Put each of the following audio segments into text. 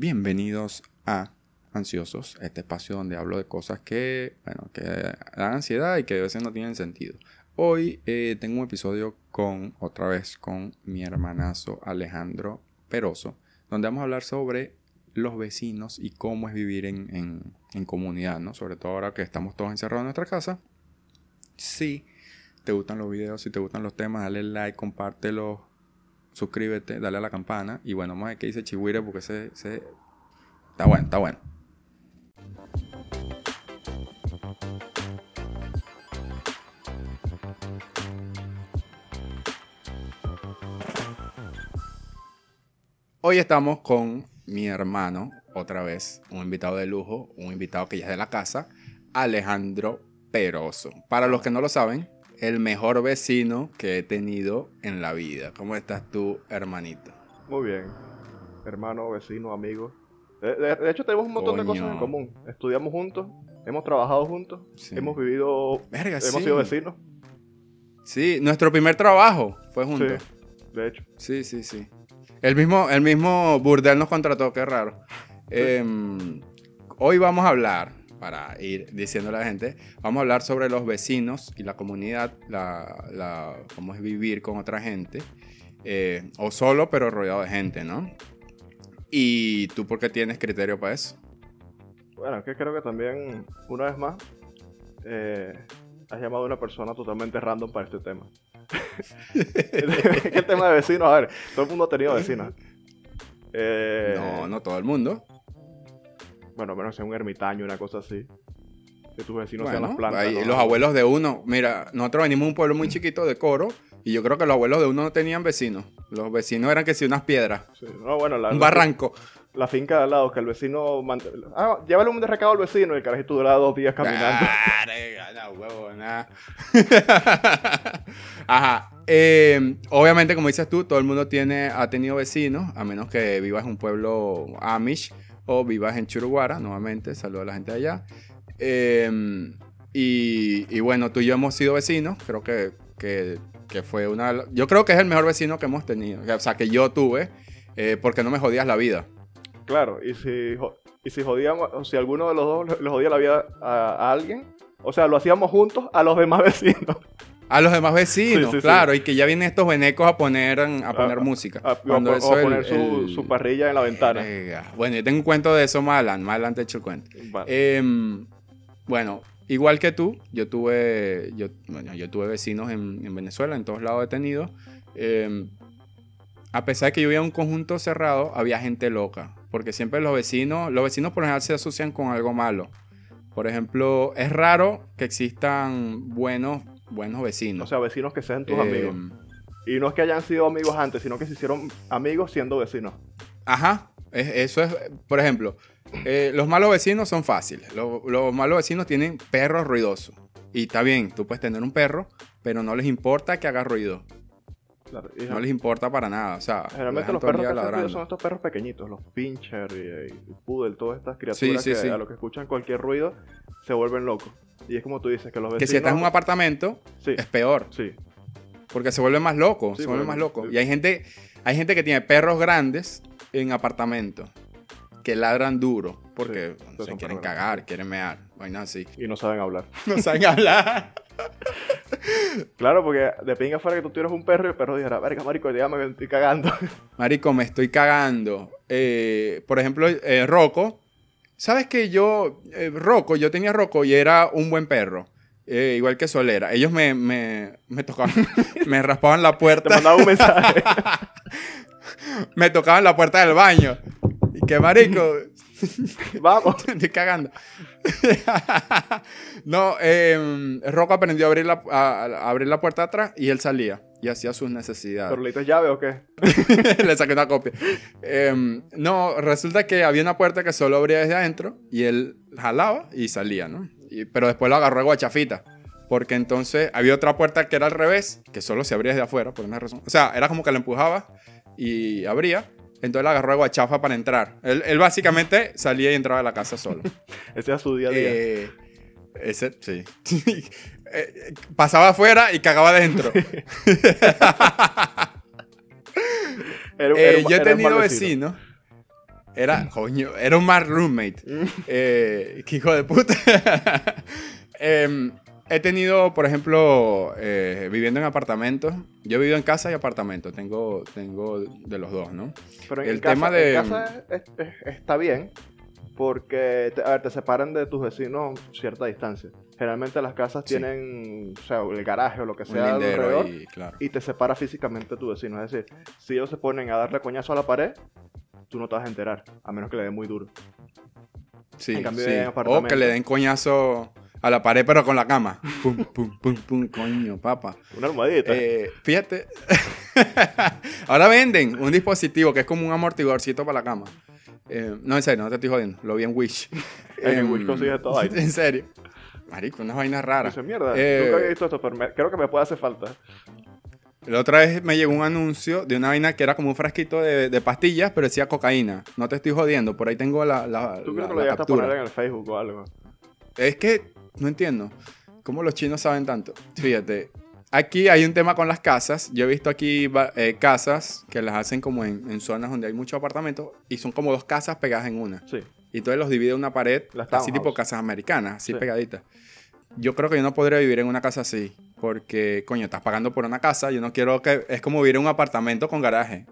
Bienvenidos a Ansiosos, este espacio donde hablo de cosas que, bueno, que dan ansiedad y que a veces no tienen sentido. Hoy eh, tengo un episodio con, otra vez, con mi hermanazo Alejandro Peroso, donde vamos a hablar sobre los vecinos y cómo es vivir en, en comunidad, ¿no? Sobre todo ahora que estamos todos encerrados en nuestra casa. Si te gustan los videos, si te gustan los temas, dale like, compártelo, suscríbete, dale a la campana. Y bueno, ver qué dice Chihuire porque se, se... Está bueno, está bueno. Hoy estamos con mi hermano, otra vez, un invitado de lujo, un invitado que ya es de la casa, Alejandro Peroso. Para los que no lo saben, el mejor vecino que he tenido en la vida. ¿Cómo estás tú, hermanito? Muy bien. Hermano, vecino, amigo. De, hecho, tenemos un montón de cosas en común. Estudiamos juntos, hemos trabajado juntos, hemos vivido, hemos sido vecinos. Sí, nuestro primer trabajo fue juntos. Sí, de hecho. Sí, sí, sí. El mismo, el mismo Burdel nos contrató, qué raro. Em, hoy vamos a hablar para ir diciendo a la gente, vamos a hablar sobre los vecinos y la comunidad, la, cómo es vivir con otra gente, eh, o solo pero rodeado de gente, ¿no? ¿Y tú por qué tienes criterio para eso? Bueno, que creo que también, una vez más, eh, has llamado a una persona totalmente random para este tema. ¿Qué tema de vecinos? A ver, todo el mundo ha tenido vecinos. Eh, no, no todo el mundo bueno, menos sea un ermitaño, una cosa así. Que tus vecinos sean las plantas. Los abuelos de uno, mira, nosotros venimos de un pueblo muy chiquito de Coro y yo creo que los abuelos de uno no tenían vecinos. Los vecinos eran que sí unas piedras. un barranco. La finca de al lado, que el vecino. Ah, llévale un recado al vecino y el carajito duraba dos días caminando. no, huevo, nada. Ajá. Eh, obviamente, como dices tú, todo el mundo tiene, ha tenido vecinos, a menos que vivas en un pueblo Amish o vivas en Churuguara, nuevamente, saludo a la gente de allá. Em, y, bueno, tú y yo hemos sido vecinos, creo que, que, fue una... Yo creo que es el mejor vecino que hemos tenido, o sea, que yo tuve, eh, porque no me jodías la vida. Claro, y si, y si jodíamos, si alguno de los dos le jodía la vida a alguien, o sea, lo hacíamos juntos a los demás vecinos. A los demás vecinos, claro, y que ya vienen estos venecos a poner, a poner música. A, cuando poner su, parrilla en la ventana. bueno, yo tengo un cuento de eso más adelante, más adelante he hecho el cuento. Em, bueno, igual que tú, yo tuve, yo, bueno, yo tuve vecinos en, Venezuela, en todos lados he tenido. Em, a pesar de que yo vivía en un conjunto cerrado, había gente loca, porque siempre los vecinos, los vecinos por lo general se asocian con algo malo. Por ejemplo, es raro que existan buenos buenos vecinos. O sea, vecinos que sean tus amigos. Eh, y no es que hayan sido amigos antes, sino que se hicieron amigos siendo vecinos. Ajá, eso es, por ejemplo, eh, los malos vecinos son fáciles. Los, malos vecinos tienen perros ruidosos. Y está bien, tú puedes tener un perro, pero no les importa que haga ruido. No les importa para nada. O sea, generalmente los perros que son estos perros pequeñitos, los pincher y, y poodle, todas estas criaturas que a lo que escuchan cualquier ruido se vuelven locos. Y es como tú dices, que los vecinos... Que si estás en un apartamento, es peor. Sí. Porque se vuelve más loco, se vuelve más loco. Y hay gente, hay gente que tiene perros grandes en apartamentos que ladran duro porque se quieren cagar, quieren mear, vaina así. Y no saben hablar. No saben hablar. claro, porque de pinga fuera que tú tuvieras un perro y el perro dijera, verga, marico, que me estoy cagando. marico, me estoy cagando. Eh, por ejemplo, eh, Rocco ¿Sabes que yo, eh, Rocco, yo tenía Rocco y era un buen perro? Eh, igual que Solera. Ellos me, me, me tocaban, me raspaban la puerta. Te mandaban un mensaje. me tocaban la puerta del baño. Y qué marico. Vamos. Estoy cagando. no, eh, Rocco aprendió a abrir, la, a abrir la puerta atrás y él salía y hacía sus necesidades. ¿Pero le llave o qué? le saqué una copia. Em, no, resulta que había una puerta que solo abría desde adentro y él jalaba y salía, ¿no? pero después lo agarró a guachafita. Porque entonces había otra puerta que era al revés, que solo se abría desde afuera, por una razón. O sea, era como que le empujaba y abría. Entonces le agarró a guachafa para entrar. Él, básicamente salía y entraba a la casa solo. Ese era su día a día. Eh, ese, sí. Eh, pasaba afuera y cagaba adentro. Eh, yo he tenido vecinos. Era, coño, era un mal roommate. eh, qué hijo de puta. Em, he tenido, por ejemplo, eh, viviendo en apartamentos. Yo he vivido en casa y apartamento. Tengo, tengo de los dos, ¿no? Pero en el tema de. casa está bien. Porque, a ver, te separan de tus vecinos cierta distancia. Generalmente las casas tienen, o sea, el garaje o lo que sea alrededor y, y, te separa físicamente tu vecino. Es decir, si ellos se ponen a darle coñazo a la pared, tú no te vas a enterar, a menos que le den muy duro. Sí, O que le den coñazo a la pared, pero con la cama. pum, pum, pum, pum, coño, papa. Una almohadita. Eh, fíjate. Ahora venden un dispositivo que es como un amortiguadorcito para la cama. Eh, no, en serio, no te estoy jodiendo. Lo vi en Wish. en Wish consigues todo ahí. En serio. Marico, unas vainas raras. Dice, mierda, eh, nunca había visto esto, pero creo que me puede hacer falta. La otra vez me llegó un anuncio de una vaina que era como un frasquito de, pastillas, pero decía cocaína. No te estoy jodiendo, por ahí tengo la. la ¿Tú crees que lo llegaste a poner en el Facebook o algo? Es que no entiendo. ¿Cómo los chinos saben tanto? Fíjate, aquí hay un tema con las casas. Yo he visto aquí eh, casas que las hacen como en, zonas donde hay muchos apartamentos y son como dos casas pegadas en una. Sí. Y entonces los divide una pared, así tipo casas americanas, así pegaditas. Yo creo que yo no podría vivir en una casa así, porque, coño, estás pagando por una casa, yo no quiero que... Es como vivir en un apartamento con garaje,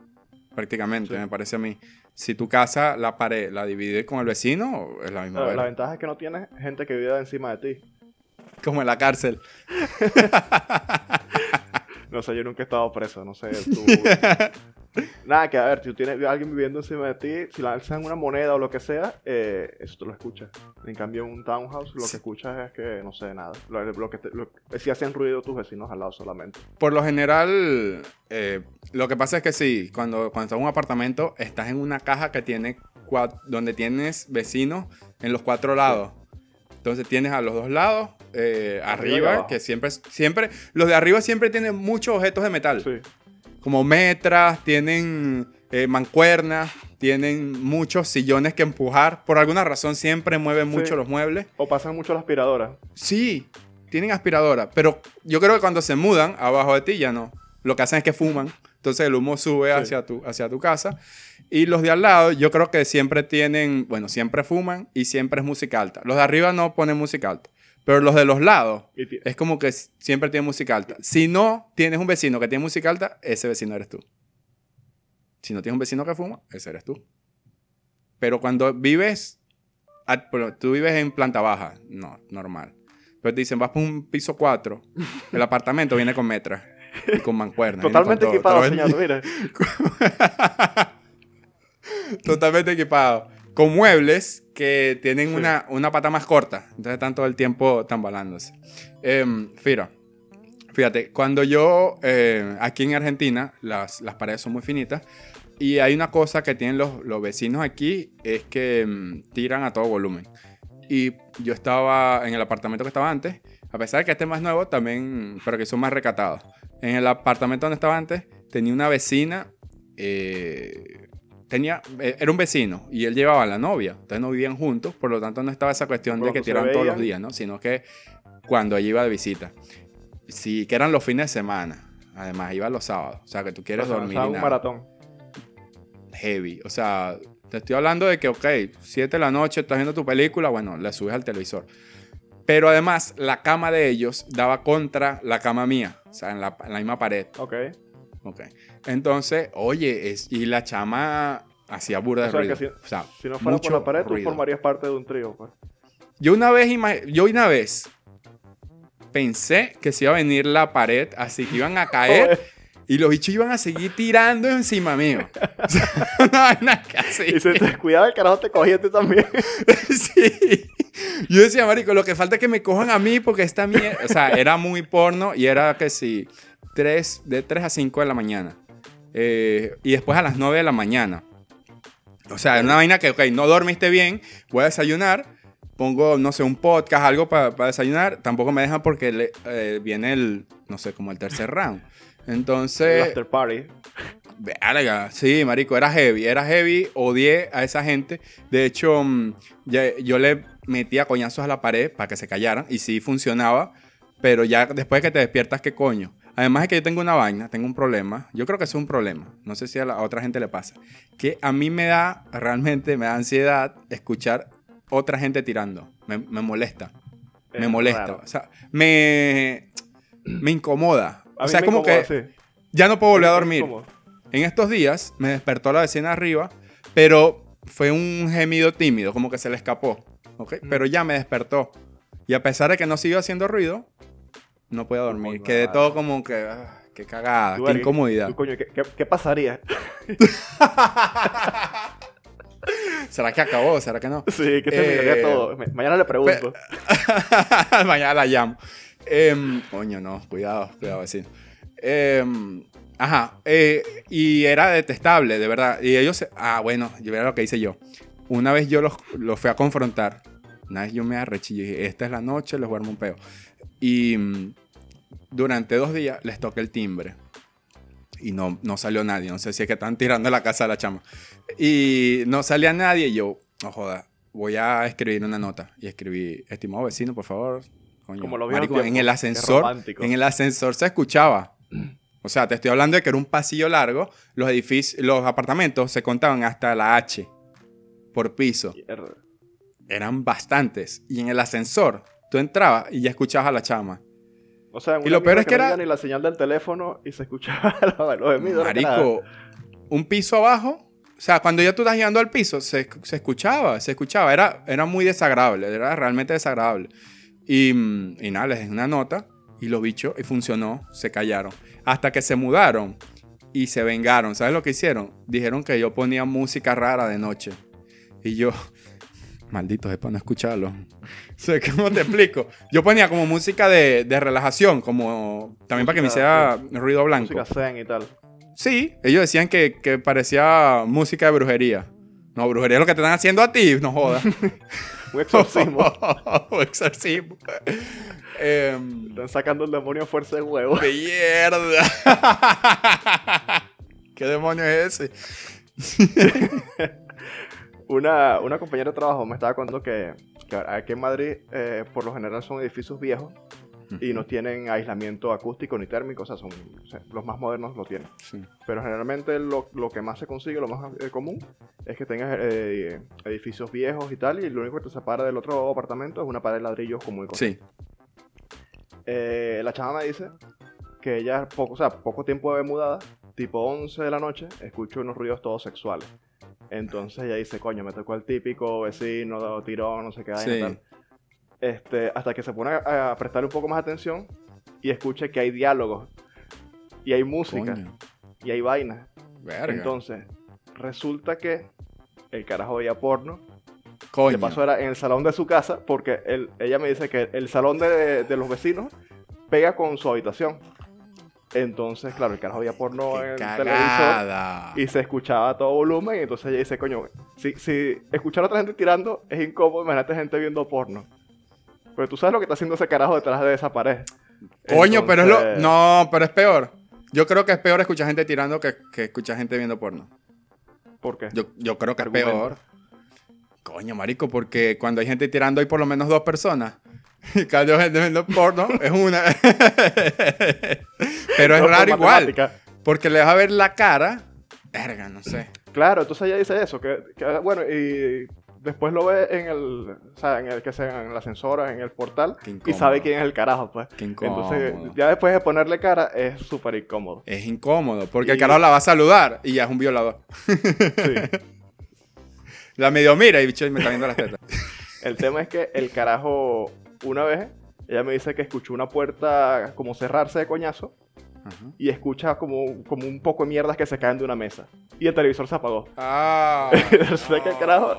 prácticamente, me parece a mí. Si tu casa, la pared, la divide con el vecino, es la misma. la ventaja es que no tienes gente que vive encima de ti. Como en la cárcel. no sé, yo nunca he estado preso, no sé. Tú... Nada, que a ver, si tú tienes a alguien viviendo encima de ti, si lanzan una moneda o lo que sea, eh, eso tú lo escuchas. En cambio, en un townhouse lo que escuchas es que no sé nada. Lo, que si hacen ruido tus vecinos al lado solamente. Por lo general, eh, lo que pasa es que sí, cuando, cuando estás en un apartamento, estás en una caja que tiene donde tienes vecinos en los cuatro lados. Entonces tienes a los dos lados, eh, arriba, que siempre, siempre, los de arriba siempre tienen muchos objetos de metal. Sí como metras, tienen eh, mancuernas, tienen muchos sillones que empujar. Por alguna razón siempre mueven mucho los muebles. O pasan mucho la aspiradora. Sí, tienen aspiradora. Pero yo creo que cuando se mudan abajo de ti ya no. Lo que hacen es que fuman. Entonces el humo sube hacia, tu, hacia tu casa. Y los de al lado, yo creo que siempre tienen, bueno, siempre fuman y siempre es música alta. Los de arriba no ponen música alta. Pero los de los lados es como que siempre tiene música alta. Si no tienes un vecino que tiene música alta, ese vecino eres tú. Si no tienes un vecino que fuma, ese eres tú. Pero cuando vives, tú vives en planta baja, no, normal. Pero te dicen, vas por un piso 4, el apartamento viene con metras y con mancuernas. Totalmente equipado, señor, mira. Totalmente equipado con muebles que tienen una, una, pata más corta. Entonces están todo el tiempo tambalándose. Eh, Fira, fíjate, cuando yo, eh, aquí en Argentina, las, las, paredes son muy finitas. Y hay una cosa que tienen los, los vecinos aquí, es que em, tiran a todo volumen. Y yo estaba en el apartamento que estaba antes, a pesar de que este es más nuevo, también, pero que son más recatados. En el apartamento donde estaba antes, tenía una vecina eh, tenía, eh, era un vecino y él llevaba a la novia, entonces no vivían juntos, por lo tanto no estaba esa cuestión de que tiraban todos los días, ¿no? Sino que cuando ella iba de visita. Sí, que eran los fines de semana, además iba los sábados, o sea, que tú quieres dormir. un maratón. Heavy, o sea, te estoy hablando de que, ok, 7 de la noche estás viendo tu película, bueno, le subes al televisor. Pero además, la cama de ellos daba contra la cama mía, o sea, en la, en la misma pared. Ok. Ok. Entonces, oye, es, y la chama hacía burda de ruido. Si, o sea, si no fuera por la pared, tú formarías parte de un trío. Pues. Yo una vez, yo una vez pensé que se iba a venir la pared, así que iban a caer. y los bichos iban a seguir tirando encima mío. no, casi. Y se te descuidaba el carajo te cogía también. sí. Yo decía, marico, lo que falta es que me cojan a mí porque esta mierda... O sea, era muy porno y era que sí, 3, de 3 a 5 de la mañana. Eh, y después a las 9 de la mañana. O sea, es una vaina que, ok, no dormiste bien, voy a desayunar, pongo, no sé, un podcast, algo para desayunar, tampoco me dejan porque eh, viene el, no sé, como el tercer round. Entonces... El after party. Verga, sí, marico, era heavy, era heavy, odié a esa gente. De hecho, mm, yo le metía coñazos a la pared para que se callaran y sí funcionaba, pero ya después que te despiertas, ¿qué coño? Además es que yo tengo una vaina, tengo un problema. Yo creo que es un problema. No sé si a, la, otra gente le pasa. Que a mí me da, realmente me da ansiedad escuchar otra gente tirando. Me, molesta. me molesta. O sea, me, me incomoda. o sea, como que ya no puedo volver a dormir. En estos días me despertó la vecina arriba, pero fue un gemido tímido, como que se le escapó. ¿okay? Pero ya me despertó. Y a pesar de que no siguió haciendo ruido, no puedo dormir. Quedé todo como que. Ah, qué cagada, qué incomodidad. ¿qué, pasaría? ¿Será que acabó? ¿Será que no? Sí, que terminaría eh, todo. Mañana le pregunto. Mañana la llamo. Em, coño, no, cuidado, cuidado, vecino. Em, ajá, eh, y era detestable, de verdad. Y ellos, ah, bueno, yo era lo que hice yo. Una vez yo los, los fui a confrontar. Una vez yo me arreché y dije, esta es la noche, les voy a armar un peo. Y mm, durante dos días les toqué el timbre. Y no, no salió nadie. No sé si es que están tirando la casa a la chama. Y no salía nadie. Y yo, no joda, voy a escribir una nota. Y escribí, estimado vecino, por favor. Como lo en el ascensor. En el ascensor se escuchaba. O sea, te estoy hablando de que era un pasillo largo. Los edificios, los apartamentos se contaban hasta la H por piso. Eran bastantes. Y en el ascensor Tú entrabas y ya escuchabas a la chama. O sea, y lo peor es que, era ni la señal del teléfono y se escuchaba los gemidos. Marico, un piso abajo. O sea, cuando ya tú estás llegando al piso, se, se, escuchaba, se escuchaba. Era, era muy desagradable, era realmente desagradable. Y, y nada, les di una nota y los bichos, y funcionó, se callaron. Hasta que se mudaron y se vengaron. ¿Sabes lo que hicieron? Dijeron que yo ponía música rara de noche. Y yo, Maldito, es para no escucharlo. ¿Cómo te explico? Yo ponía como música de, de relajación, como también para que me hiciera ruido blanco. Música zen y tal. Sí, ellos decían que, que, parecía música de brujería. No, brujería es lo que te están haciendo a ti, no jodas. Un exorcismo. Un exorcismo. Em, están sacando el demonio a fuerza de huevo. ¡Mierda! ¿Qué demonio es ese? Una, una compañera de trabajo me estaba contando que, aquí en Madrid eh, por lo general son edificios viejos y no tienen aislamiento acústico ni térmico, o sea, son los más modernos lo tienen. Pero generalmente lo, lo, que más se consigue, lo más eh, común, es que tengas eh, edificios viejos y tal, y lo único que te separa del otro apartamento es una pared de ladrillos como el Sí. la chava me dice que ella, poco, o sea, poco tiempo de mudada, tipo 11 de la noche, escucha unos ruidos todos sexuales. Entonces ella dice, coño, me tocó el típico vecino, tirón, no sé qué hay tal. Este, hasta que se pone a, prestarle un poco más atención y escucha que hay diálogos y hay música y hay vainas. Entonces, resulta que el carajo veía porno. Coño. De paso era en el salón de su casa, porque ella me dice que el salón de, de los vecinos pega con su habitación. Entonces, claro, el carajo había porno en el televisor y se escuchaba a todo volumen. Y entonces ella dice, coño, si, si escuchar a otra gente tirando es incómodo, imagínate gente viendo porno. Pero tú sabes lo que está haciendo ese carajo detrás de esa pared. Coño, pero es lo. No, pero es peor. Yo creo que es peor escuchar gente tirando que, que escuchar gente viendo porno. ¿Por qué? Yo, yo creo que es peor. Coño, marico, porque cuando hay gente tirando hay por lo menos dos personas. Cada gente viendo porno es una. Pero es raro igual. Porque le vas a ver la cara. Verga, no sé. Claro, entonces ella dice eso. Que, bueno, y después lo ve en el, o sea, en el que sea en la ascensora, en el portal, y sabe quién es el carajo, pues. Qué Entonces, ya después de ponerle cara, es súper incómodo. Es incómodo, porque el carajo la va a saludar y ya es un violador. Sí. la medio mira y bicho me está viendo las tetas. el tema es que el carajo una vez, ella me dice que escuchó una puerta como cerrarse de coñazo y escucha como, como un poco de mierdas que se caen de una mesa. Y el televisor se apagó. Ah. Entonces, que carajo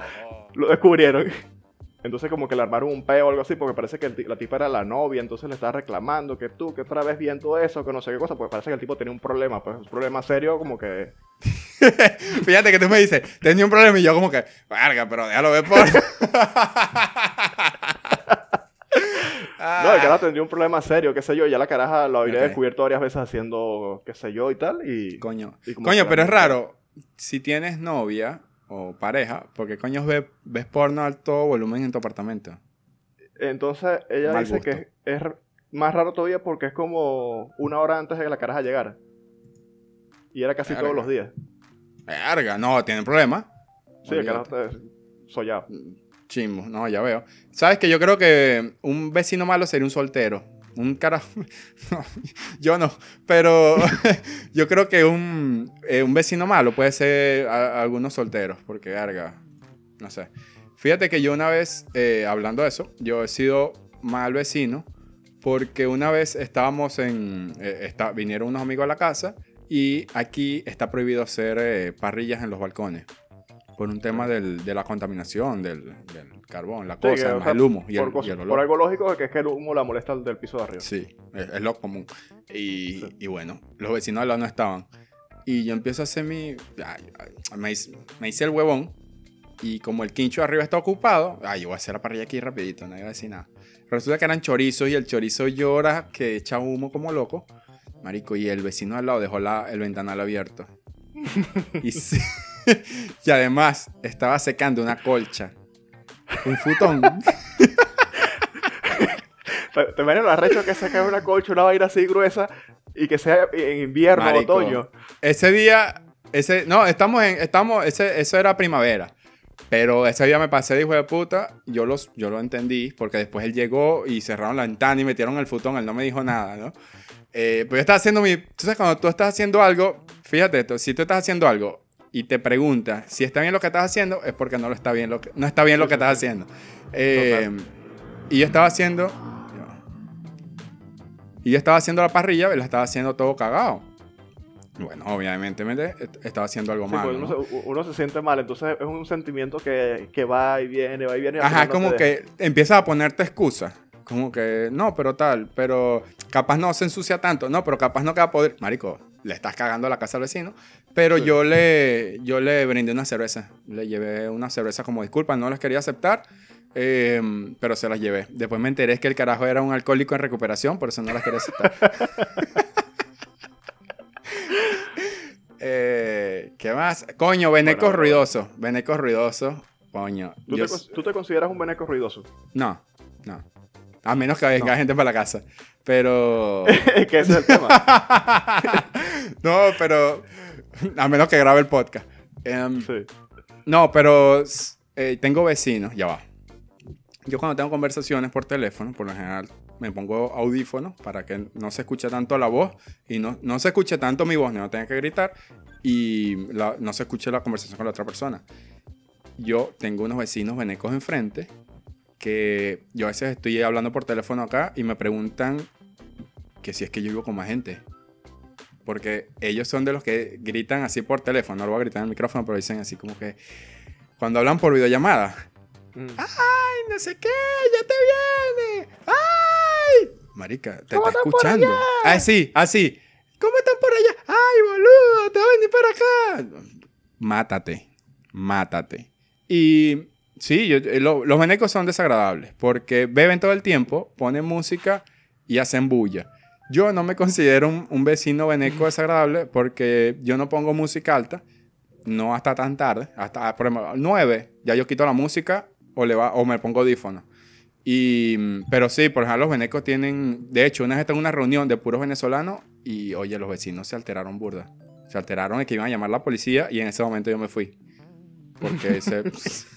lo descubrieron. Entonces como que le armaron un peo o algo así porque parece que la tipa era la novia, entonces le estaba reclamando que tú, que otra vez viendo eso, que no sé qué cosa, pues parece que el tipo tenía un problema, pues un problema serio como que... Fíjate que tú me dices, tenía un problema y yo como que, verga, pero déjalo ver por... No, el carajo tendría un problema serio, qué sé yo. Ya la caraja lo habría descubierto varias veces haciendo, qué sé yo, y tal. Y, coño, coño pero es raro. Si tienes novia o pareja, porque coño ves, ves porno alto volumen en tu apartamento? Entonces, ella dice que es, más raro todavía porque es como una hora antes de que la caraja llegara. Y era casi todos los días. Verga, no, tienen problema. Sí, el carajo está sollado. Chimbo, no, ya veo. Sabes que yo creo que un vecino malo sería un soltero. Un carajo. yo no. Pero yo creo que un, eh, un vecino malo puede ser algunos solteros. Porque, verga. No sé. Fíjate que yo una vez, eh, hablando de eso, yo he sido mal vecino. Porque una vez estábamos en. Eh, vinieron unos amigos a la casa y aquí está prohibido hacer parrillas en los balcones. Por un tema del, de la contaminación del, carbón, la cosa, el humo y el, olor. Por algo lógico que es que el humo la molesta del piso de arriba. Sí, es, lo común. Y, y, bueno, los vecinos al lado no estaban. Y yo empiezo a hacer mi... me, hice, el huevón. Y como el quincho de arriba está ocupado, ay, yo voy a hacer la parrilla aquí rapidito, no iba a decir nada. Resulta que eran chorizos y el chorizo llora que echa humo como loco. Marico, y el vecino al lado dejó la, el ventanal abierto. y, y además estaba secando una colcha. Un futón. ¿Te imaginas lo arrecho que seca una colcha, una vaina así gruesa y que sea en invierno o otoño? Ese día, ese, no, estamos en, estamos, ese, eso era primavera. Pero ese día me pasé de hijo de puta, yo, los, yo lo entendí, porque después él llegó y cerraron la ventana y metieron el futón, él no me dijo nada, ¿no? Eh, pues yo estaba haciendo mi... Tú sabes, cuando tú estás haciendo algo, fíjate esto, si tú estás haciendo algo y te preguntas si está bien lo que estás haciendo, es porque no, lo está, bien lo que, no está bien lo que estás haciendo. Eh, y yo estaba haciendo... Y yo estaba haciendo la parrilla y la estaba haciendo todo cagado. Bueno, obviamente estaba haciendo algo mal. Pues uno, se, siente mal, entonces es un sentimiento que, que va y viene, va y viene. Ajá, como que empiezas a ponerte excusas. Como que, no, pero tal, pero capaz no se ensucia tanto, no, pero capaz no queda poder. Marico, le estás cagando la casa al vecino. Pero yo, le, yo le brindé una cerveza. Le llevé una cerveza como disculpa, no las quería aceptar, em, pero se las llevé. Después me enteré que el carajo era un alcohólico en recuperación, por eso no las quería aceptar. Eh, ¿Qué más? Coño, veneco ruidoso. Veneco ruidoso. Coño. ¿Tú, te, consideras un veneco ruidoso? No, no. A menos que venga gente para la casa. Pero. que ese es el tema. no, pero. A menos que grabe el podcast. Em, sí. No, pero eh, tengo vecinos, ya va. Yo cuando tengo conversaciones por teléfono, por lo general me pongo audífonos para que no se escuche tanto la voz y no, no se escuche tanto mi voz, no tenga que gritar y no se escuche la conversación con la otra persona. Yo tengo unos vecinos venecos enfrente que yo a veces estoy hablando por teléfono acá y me preguntan que si es que yo vivo con más gente. Porque ellos son de los que gritan así por teléfono, no lo voy a gritar en el micrófono, pero dicen así como que cuando hablan por videollamada. Mm. ¡Ay, no sé qué! ¡Ya te viene! ¡Ay! Marica, te está escuchando. Ah, sí, así. ¿Cómo están por allá? ¡Ay, boludo! ¡Te voy a venir para acá! Mátate. Mátate. Y Sí, eh, los venecos son desagradables porque beben todo el tiempo, ponen música y hacen bulla. Yo no me considero un, vecino veneco desagradable porque yo no pongo música alta, no hasta tan tarde, hasta por ejemplo, 9, ya yo quito la música o, le va, o me pongo audífono. Y, pero sí, por ejemplo, los venecos tienen, de hecho, una vez en una reunión de puros venezolanos y, oye, los vecinos se alteraron burda. Se alteraron de que iban a llamar a la policía y en ese momento yo me fui. Porque se...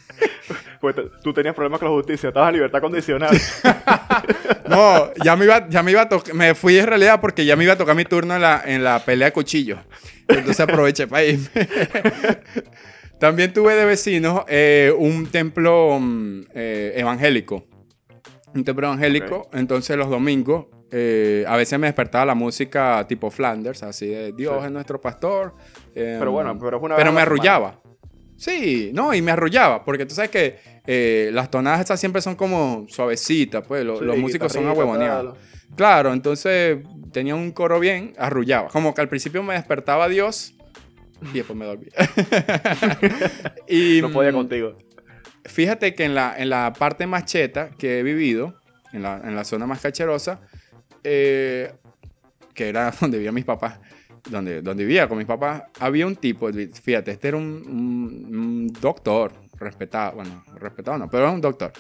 Pues tú tenías problemas con la justicia, estabas en libertad condicional. no, ya me iba, ya me iba a me fui en realidad porque ya me iba a tocar mi turno en la, en la pelea de cuchillo. Entonces aproveché para irme. También tuve de vecino eh, un templo mm, eh, evangélico. Un templo evangélico. Entonces los domingos eh, a veces me despertaba la música tipo Flanders, así de Dios es nuestro pastor. pero bueno, pero es una Pero me arrullaba. Sí, no, y me arrullaba, porque tú sabes que eh, las tonadas esas siempre son como suavecitas, pues los músicos son ahuevoneados. Claro, entonces tenía un coro bien, arrullaba. Como que al principio me despertaba Dios y después me dormía. y, no podía mm, contigo. Fíjate que en la, en la parte más cheta que he vivido, en la, en la zona más cacherosa, eh, que era donde vivían mis papás, donde, donde vivía con mis papás, había un tipo, fíjate, este era un, doctor, respetado, bueno, respetado no, pero era un doctor.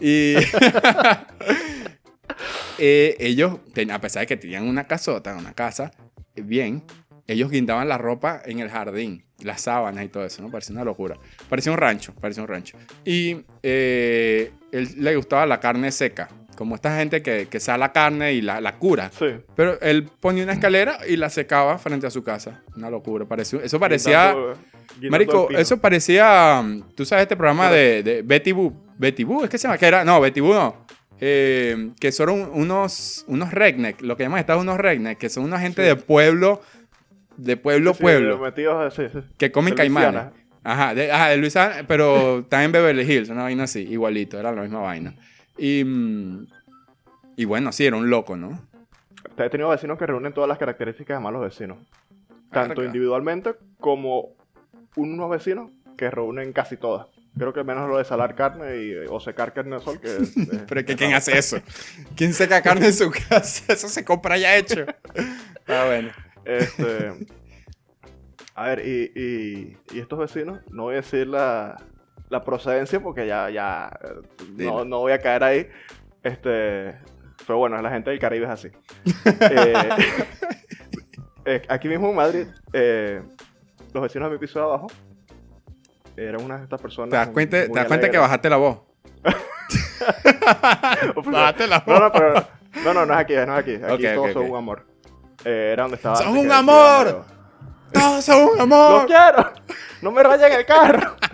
Y, eh, ellos, a pesar de que tenían una casota, una casa, bien, ellos guindaban la ropa en el jardín, las sábanas y todo eso, ¿no? Parecía una locura. Parecía un rancho, parecía un rancho. Y eh, él le gustaba la carne seca, como esta gente que, que la carne y la, la, cura. Sí. Pero él ponía una escalera y la secaba frente a su casa. Una locura. Pareció, eso parecía... marico, eso parecía... Tú sabes este programa de, de, Betty Boo. Betty Boo, es que se llama... Que era, no, Betty Boo no. Eh, que son unos, unos redneck, lo que llaman Estados unos redneck, que son una gente de pueblo de pueblo a pueblo. que comen caimanes. Ajá, de, ajá, de Luisiana, pero está en Beverly Hills, una vaina así, igualito, era la misma vaina. Y, mm, y bueno, sí, era un loco, ¿no? He tenido vecinos que reúnen todas las características de malos vecinos. Tanto individualmente como unos vecinos que reúnen casi todas. Creo que menos lo de salar carne y, o secar carne de sol. Que, Pero que ¿quién hace eso? ¿Quién seca carne en su casa? Eso se compra ya hecho. Ah, bueno. Este, a ver, y, estos vecinos, no voy a decir la, procedencia porque ya, ya no, voy a caer ahí. Este, pero bueno, la gente del Caribe es así. Eh, eh, aquí mismo en Madrid, eh, los vecinos de mi piso de abajo eran una de estas personas. ¿Te das cuenta, ¿te das cuenta que bajaste la voz? bajaste la voz. No, no, no, es aquí, no es aquí. Aquí todos son un amor. Eh, era donde estaba. ¡Son un amor! ¡Todos son un amor! ¡Lo quiero! ¡No me rayen el carro!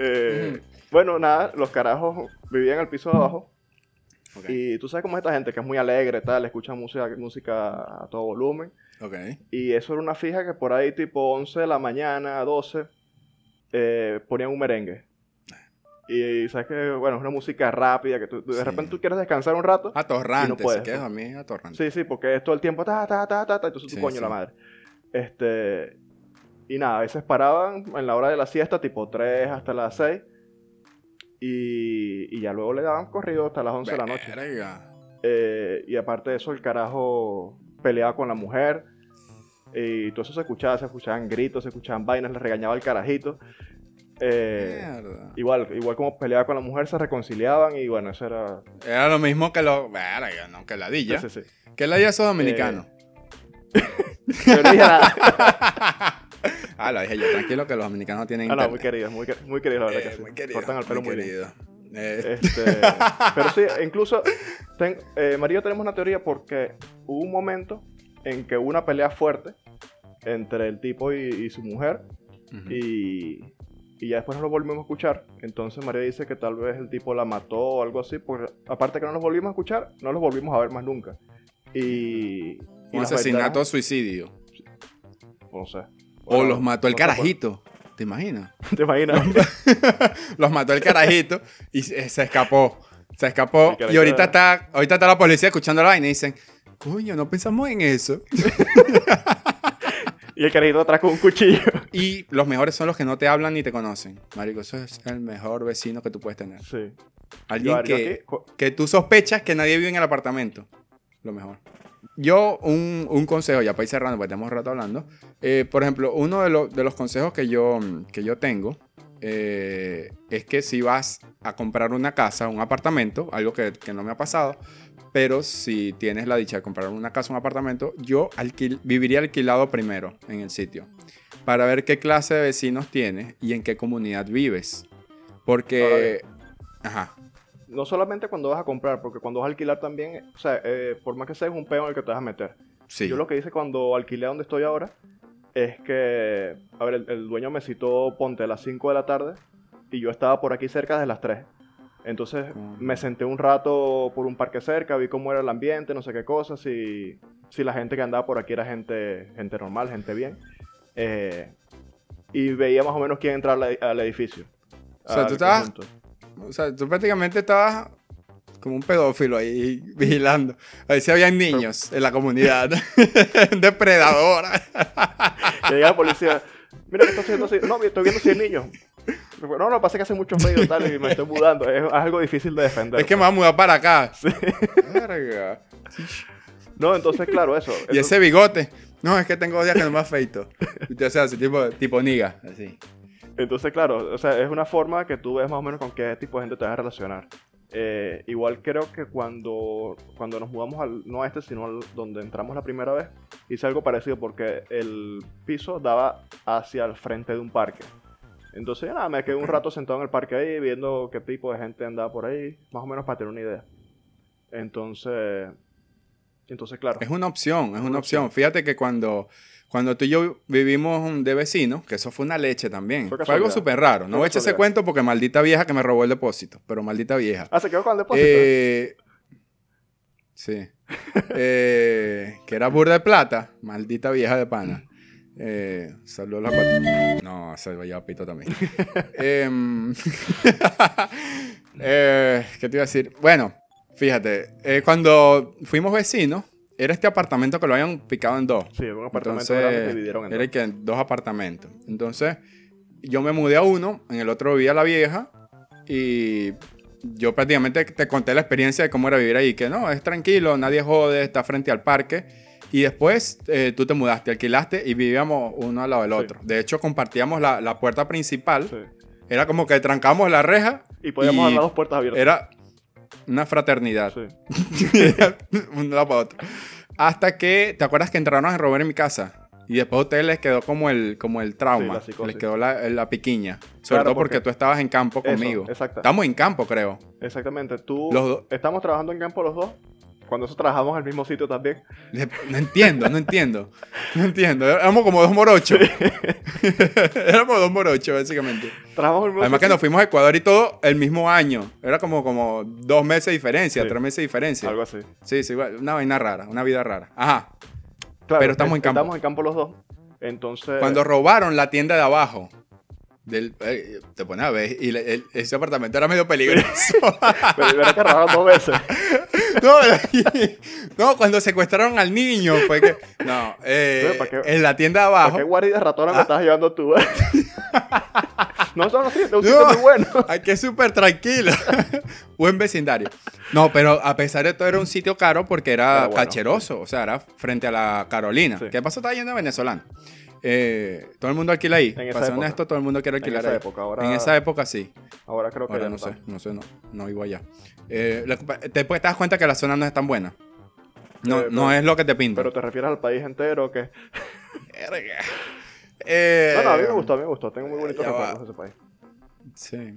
Eh, bueno, nada, los carajos vivían en el piso de abajo. Y tú sabes cómo es esta gente que es muy alegre, tal, escucha música, música a todo volumen. Okay. Y eso era una fija que por ahí, tipo 11 de la mañana, 12, eh, ponían un merengue. Y sabes que, bueno, es una música rápida, que tú, de repente tú quieres descansar un rato. Atorrante, y no puedes, si a mí atorrante. Sí, sí, porque es todo el tiempo ta, ta, ta, ta, ta, entonces tu coño la madre. Este, y nada, a veces paraban en la hora de la siesta, tipo 3 hasta las 6. Y, y ya luego le daban corrido hasta las 11 de la noche. Eh, y aparte de eso, el carajo peleaba con la mujer. Y todo eso se escuchaba, se escuchaban gritos, se escuchaban vainas, le regañaba el carajito. Eh, igual, igual como peleaba con la mujer, se reconciliaban y bueno, eso era. Era lo mismo que los. Verga, no, que la dilla. Sí, sí, sí. Que la dilla dominicanos. Eh... ah, lo dije yo, tranquilo que los dominicanos tienen. Ah, no, muy queridos, muy, muy queridos, la verdad que eh, sí. Muy querido, Cortan el pelo muy, querido. Eh. Este, pero sí, incluso ten, eh, María tenemos una teoría porque hubo un momento en que hubo una pelea fuerte entre el tipo y, su mujer y y ya después no lo volvimos a escuchar. Entonces María dice que tal vez el tipo la mató o algo así, porque aparte que no nos volvimos a escuchar, no los volvimos a ver más nunca. Y... Un asesinato o suicidio. No sé. O los mató el carajito. ¿Te imaginas? ¿Te imaginas? los mató el carajito y se escapó. Se escapó. Y ahorita está, ahorita está la policía escuchando la vaina y dicen, coño, no pensamos en eso. Y el carajito atrás con un cuchillo. Y los mejores son los que no te hablan ni te conocen. Marico, eso es el mejor vecino que tú puedes tener. Sí. Alguien que, que tú sospechas que nadie vive en el apartamento. Lo mejor. Yo, un, un consejo, ya para ir cerrando, porque tenemos rato hablando. Eh, por ejemplo, uno de, de, los consejos que yo, que yo tengo eh, es que si vas a comprar una casa, un apartamento, algo que, que no me ha pasado, pero si tienes la dicha de comprar una casa, un apartamento, yo viviría alquilado primero en el sitio para ver qué clase de vecinos tienes y en qué comunidad vives. Porque... Ajá. No solamente cuando vas a comprar, porque cuando vas a alquilar también, o sea, eh, por más que sea, es un peo en el que te vas a meter. Sí. Yo lo que hice cuando alquilé donde estoy ahora es que, a ver, el, el dueño me citó, ponte, a las 5 de la tarde y yo estaba por aquí cerca de las 3. Entonces me senté un rato por un parque cerca, vi cómo era el ambiente, no sé qué cosas, si, si la gente que andaba por aquí era gente, gente normal, gente bien. Eh, y veía más o menos quién entraba al, edificio. O sea, tú estabas, o sea, tú prácticamente estabas como un pedófilo ahí vigilando. A ver si había niños en la comunidad. Depredadora. llega la policía. Mira, ¿qué está haciendo? No, estoy viendo si es niño. No, no, pasa que hace mucho frío tal y me estoy mudando. Es algo difícil de defender. Es que me voy a mudar para acá. Sí. No, entonces, claro, eso, Y ese bigote. No, es que tengo días que no me afeito. O sea, así tipo, tipo niga, así. Entonces, claro, o sea, es una forma que tú ves más o menos con qué tipo de gente te vas a relacionar. Eh, igual creo que cuando, cuando nos mudamos al, no a este, sino al donde entramos la primera vez, hice algo parecido porque el piso daba hacia el frente de un parque. Entonces, nada, me quedé un rato sentado en el parque ahí, viendo qué tipo de gente andaba por ahí, más o menos para tener una idea. Entonces, entonces claro. Es una opción, es una, opción. Fíjate que cuando, cuando tú y yo vivimos de vecinos, que eso fue una leche también. Fue, algo súper raro. No echar ese cuento porque maldita vieja que me robó el depósito, pero maldita vieja. Ah, se quedó con el depósito. Eh, sí. Eh, que era burda de plata, maldita vieja de pana. Eh, saludos a la No, se a pito también. Em, eh, ¿Qué te iba a decir? Bueno, fíjate, eh, cuando fuimos vecinos, era este apartamento que lo habían picado en dos. Sí, un apartamento grande que dividieron en era dos. que dos apartamentos. Entonces, yo me mudé a uno, en el otro vivía la vieja, y yo prácticamente te conté la experiencia de cómo era vivir ahí, que no, es tranquilo, nadie jode, está frente al parque. Y después eh, tú te mudaste, alquilaste y vivíamos uno al lado del otro. De hecho, compartíamos la, la puerta principal. Era como que trancamos la reja. Y podíamos dar las dos puertas abiertas. Era una fraternidad. Sí. un lado para otro. Hasta que, ¿te acuerdas que entraron a robar en mi casa? Y después a ustedes les quedó como el, como el trauma. les quedó la, la piquiña. Sobre todo porque, tú estabas en campo conmigo. exacto. Estamos en campo, creo. Exactamente. Tú. Los estamos trabajando en campo los dos. Cuando nosotros trabajamos en el mismo sitio también. No entiendo, no entiendo. No entiendo. Éramos como dos morochos. Éramos dos morochos, básicamente. Trabajamos el mismo Además que nos fuimos a Ecuador y todo el mismo año. Era como, como dos meses de diferencia, tres meses de diferencia. Algo así. Sí, sí, una vaina rara, una vida rara. Ajá. Pero estamos en campo. Estamos en campo los dos. Entonces. Cuando robaron la tienda de abajo. Del, eh, te pones a ver, y ese apartamento era medio peligroso. Pero era que robaron dos veces. No, cuando secuestraron al niño fue que. No, eh, en la tienda de abajo. ¿Qué guarida ratona me ah. estás llevando tú? no son así, es un sitio muy bueno. Aquí es súper tranquilo. Buen vecindario. No, pero a pesar de todo era un sitio caro porque era cacheroso. O sea, era frente a la Carolina. ¿Qué pasó? Estaba yendo a venezolano. Eh, todo el mundo alquila ahí. En esa honesto, todo el mundo quiere alquilar en esa Época, ahora, en esa época sí. Ahora creo que ahora no, sé, no sé, no, no vivo allá. Eh, después te das cuenta que la zona no es tan buena. No, eh, no, es lo que te pinta. Pero te refieres al país entero que. eh, no, no, a mí me gustó, a mí me gustó. Tengo muy bonitos recuerdos de ese país. Sí.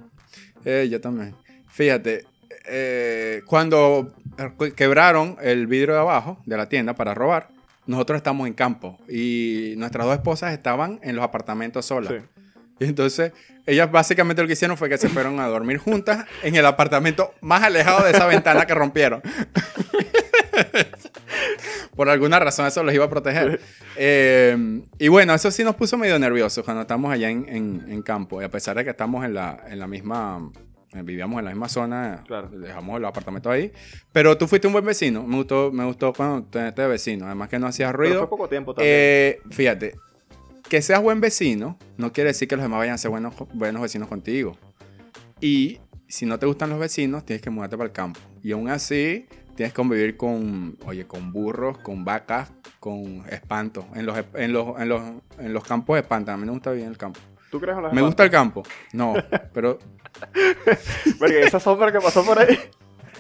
Eh, yo también. Fíjate, cuando quebraron el vidrio de abajo de la tienda para robar, nosotros estamos en campo y nuestras dos esposas estaban en los apartamentos solas. Y entonces, ellas básicamente lo que hicieron fue que se fueron a dormir juntas en el apartamento más alejado de esa ventana que rompieron. Por alguna razón eso los iba a proteger. Eh, y bueno, eso sí nos puso medio nerviosos cuando estamos allá en, en, campo. Y a pesar de que estamos en la, en la misma vivíamos en la misma zona, dejamos los apartamentos ahí. Pero tú fuiste un buen vecino. Me gustó, me gustó cuando teniste de vecino. Además que no hacías ruido. Pero fue poco tiempo también. Eh, fíjate, que seas buen vecino no quiere decir que los demás vayan a ser buenos, buenos vecinos contigo. Y si no te gustan los vecinos, tienes que mudarte para el campo. Y aún así, tienes que convivir con, oye, con burros, con vacas, con espantos. En los, en los, en los, en los campos espantan. A mí me gusta vivir en el campo. ¿Tú crees en Me gusta el campo. No, pero Porque esa sombra que pasó por ahí.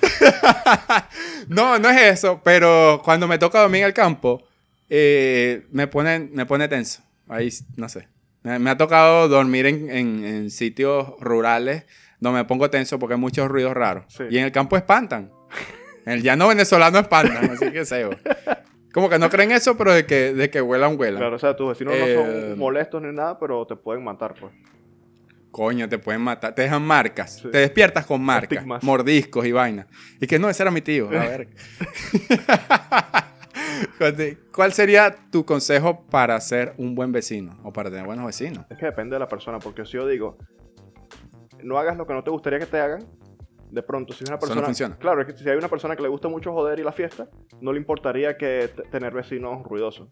no, no es eso, pero cuando me toca dormir en el campo, eh, me, pone, me pone tenso. Ahí, no sé. Me, ha tocado dormir en, en, sitios rurales donde me pongo tenso porque hay muchos ruidos raros. Y en el campo espantan. En el llano venezolano espantan, así que sé. Como que no creen eso, pero de que, de que huelan, huelan. Claro, o sea, tus vecinos no son eh, molestos ni nada, pero te pueden matar, pues. Coño, te pueden matar. Te dejan marcas. Te despiertas con marcas. Mordiscos y vainas. Y que no, ese era mi tío. A ver. ¿Cuál sería tu consejo para ser un buen vecino o para tener buenos vecinos? Es que depende de la persona, porque si yo digo, no hagas lo que no te gustaría que te hagan, de pronto, si una persona. no funciona. Claro, es que si hay una persona que le gusta mucho joder y la fiesta, no le importaría que tener vecinos ruidosos.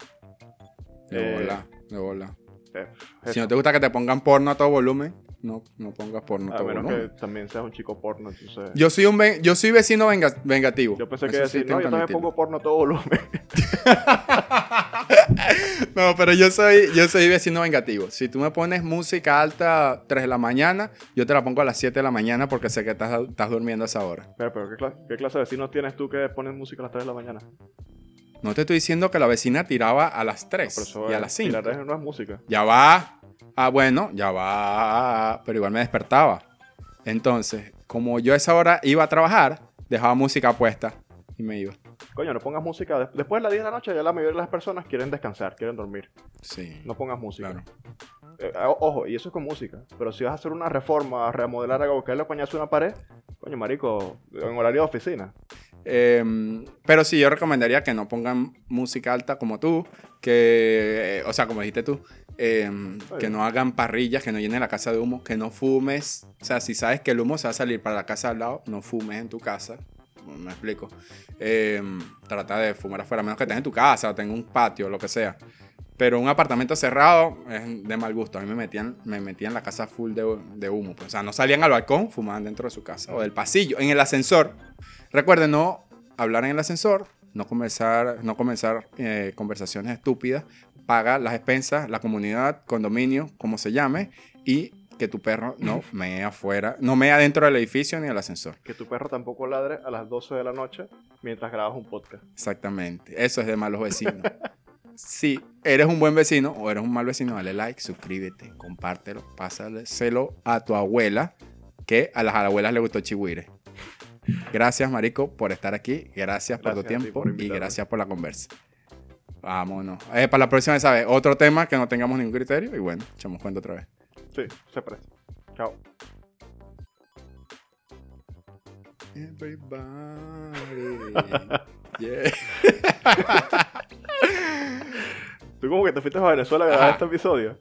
De bola, de bola. Eh, si no te gusta que te pongan porno a todo volumen, no, no pongas porno. A menos que también seas un chico porno, entonces... Yo soy, un yo soy vecino vengativo. Yo pensé que decir, no, yo también pongo porno todo volumen. no, pero yo soy, yo soy vecino vengativo. Si tú me pones música alta a 3 de la mañana, yo te la pongo a las 7 de la mañana porque sé que estás, estás durmiendo a esa hora. Pero, pero ¿qué, clase, de vecinos tienes tú que pones música a las 3 de la mañana? No te estoy diciendo que la vecina tiraba a las 3 y a las 5. no es música. Ya va. Ah, bueno, ya va. Pero igual me despertaba. Entonces, como yo a esa hora iba a trabajar, dejaba música puesta y me iba. Coño, no pongas música. Después de las 10 de la noche, ya la mayoría de las personas quieren descansar, quieren dormir. Sí. No pongas música. Eh, ojo, y eso es con música. Pero si vas a hacer una reforma, a remodelar algo, que le coñazo una pared, coño, marico, en horario de oficina. Em, pero sí, yo recomendaría que no pongan música alta como tú, que, eh, o sea, como dijiste tú, em, que no hagan parrillas, que no llenen la casa de humo, que no fumes. O sea, si sabes que el humo se va a salir para la casa al lado, no fumes en tu casa. Me explico. Em, trata de fumar afuera, menos que tengas en tu casa o tengas un patio, lo que sea. Pero un apartamento cerrado es de mal gusto. A mí me metían, me metían en la casa full de, de humo. Pues. O sea, no salían al balcón, fumaban dentro de su casa o del pasillo, en el ascensor. Recuerden no hablar en el ascensor, no comenzar, no comenzar eh, conversaciones estúpidas, paga las expensas, la comunidad, condominio, como se llame, y que tu perro no mea afuera, no mea dentro del edificio ni el ascensor. Que tu perro tampoco ladre a las 12 de la noche mientras grabas un podcast. Exactamente, eso es de malos vecinos. si eres un buen vecino o eres un mal vecino, dale like, suscríbete, compártelo, pásaselo a tu abuela, que a las abuelas le gustó Chihuire. Gracias, Marico, por estar aquí. Gracias, por tu tiempo y gracias por la conversa. Vámonos. Eh, para la próxima, ¿sabes? Otro tema que no tengamos ningún criterio y bueno, echamos cuenta otra vez. Sí, se presta. Chao. Everybody. yeah. Tú como que te fuiste a Venezuela a grabar este episodio.